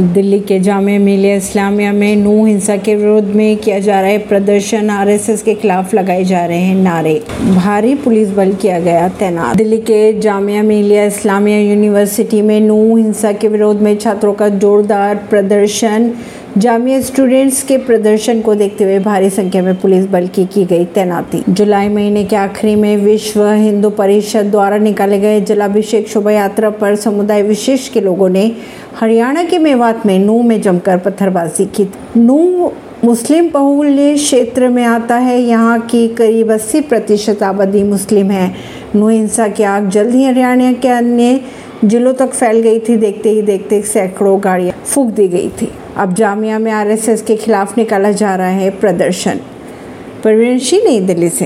दिल्ली के जाम मिलिया इस्लामिया में नू हिंसा के विरोध में किया जा रहा है प्रदर्शन। आरएसएस के खिलाफ लगाए जा रहे हैं नारे। भारी पुलिस बल किया गया तैनात। दिल्ली के जामिया मिलिया इस्लामिया यूनिवर्सिटी में नू हिंसा के विरोध में छात्रों का जोरदार प्रदर्शन। जामिया स्टूडेंट्स के प्रदर्शन को देखते हुए भारी संख्या में पुलिस बल की की गई तैनाती। जुलाई महीने के आखिरी में विश्व हिंदू परिषद द्वारा निकाले गए जलाभिषेक शोभा यात्रा पर समुदाय विशेष के लोगों ने हरियाणा के मेवात में नू में जमकर पत्थरबाजी की। नू मुस्लिम बहुल्य क्षेत्र में आता है। यहाँ की करीब 80 प्रतिशत आबादी मुस्लिम है। नू हिंसा की आग जल्द ही हरियाणा के अन्य जिलों तक फैल गई थी। देखते ही देखते सैकड़ों गाड़ियाँ फूक दी गई थी। अब जामिया में आरएसएस के खिलाफ निकाला जा रहा है प्रदर्शन। परवीन सिंह नई दिल्ली से।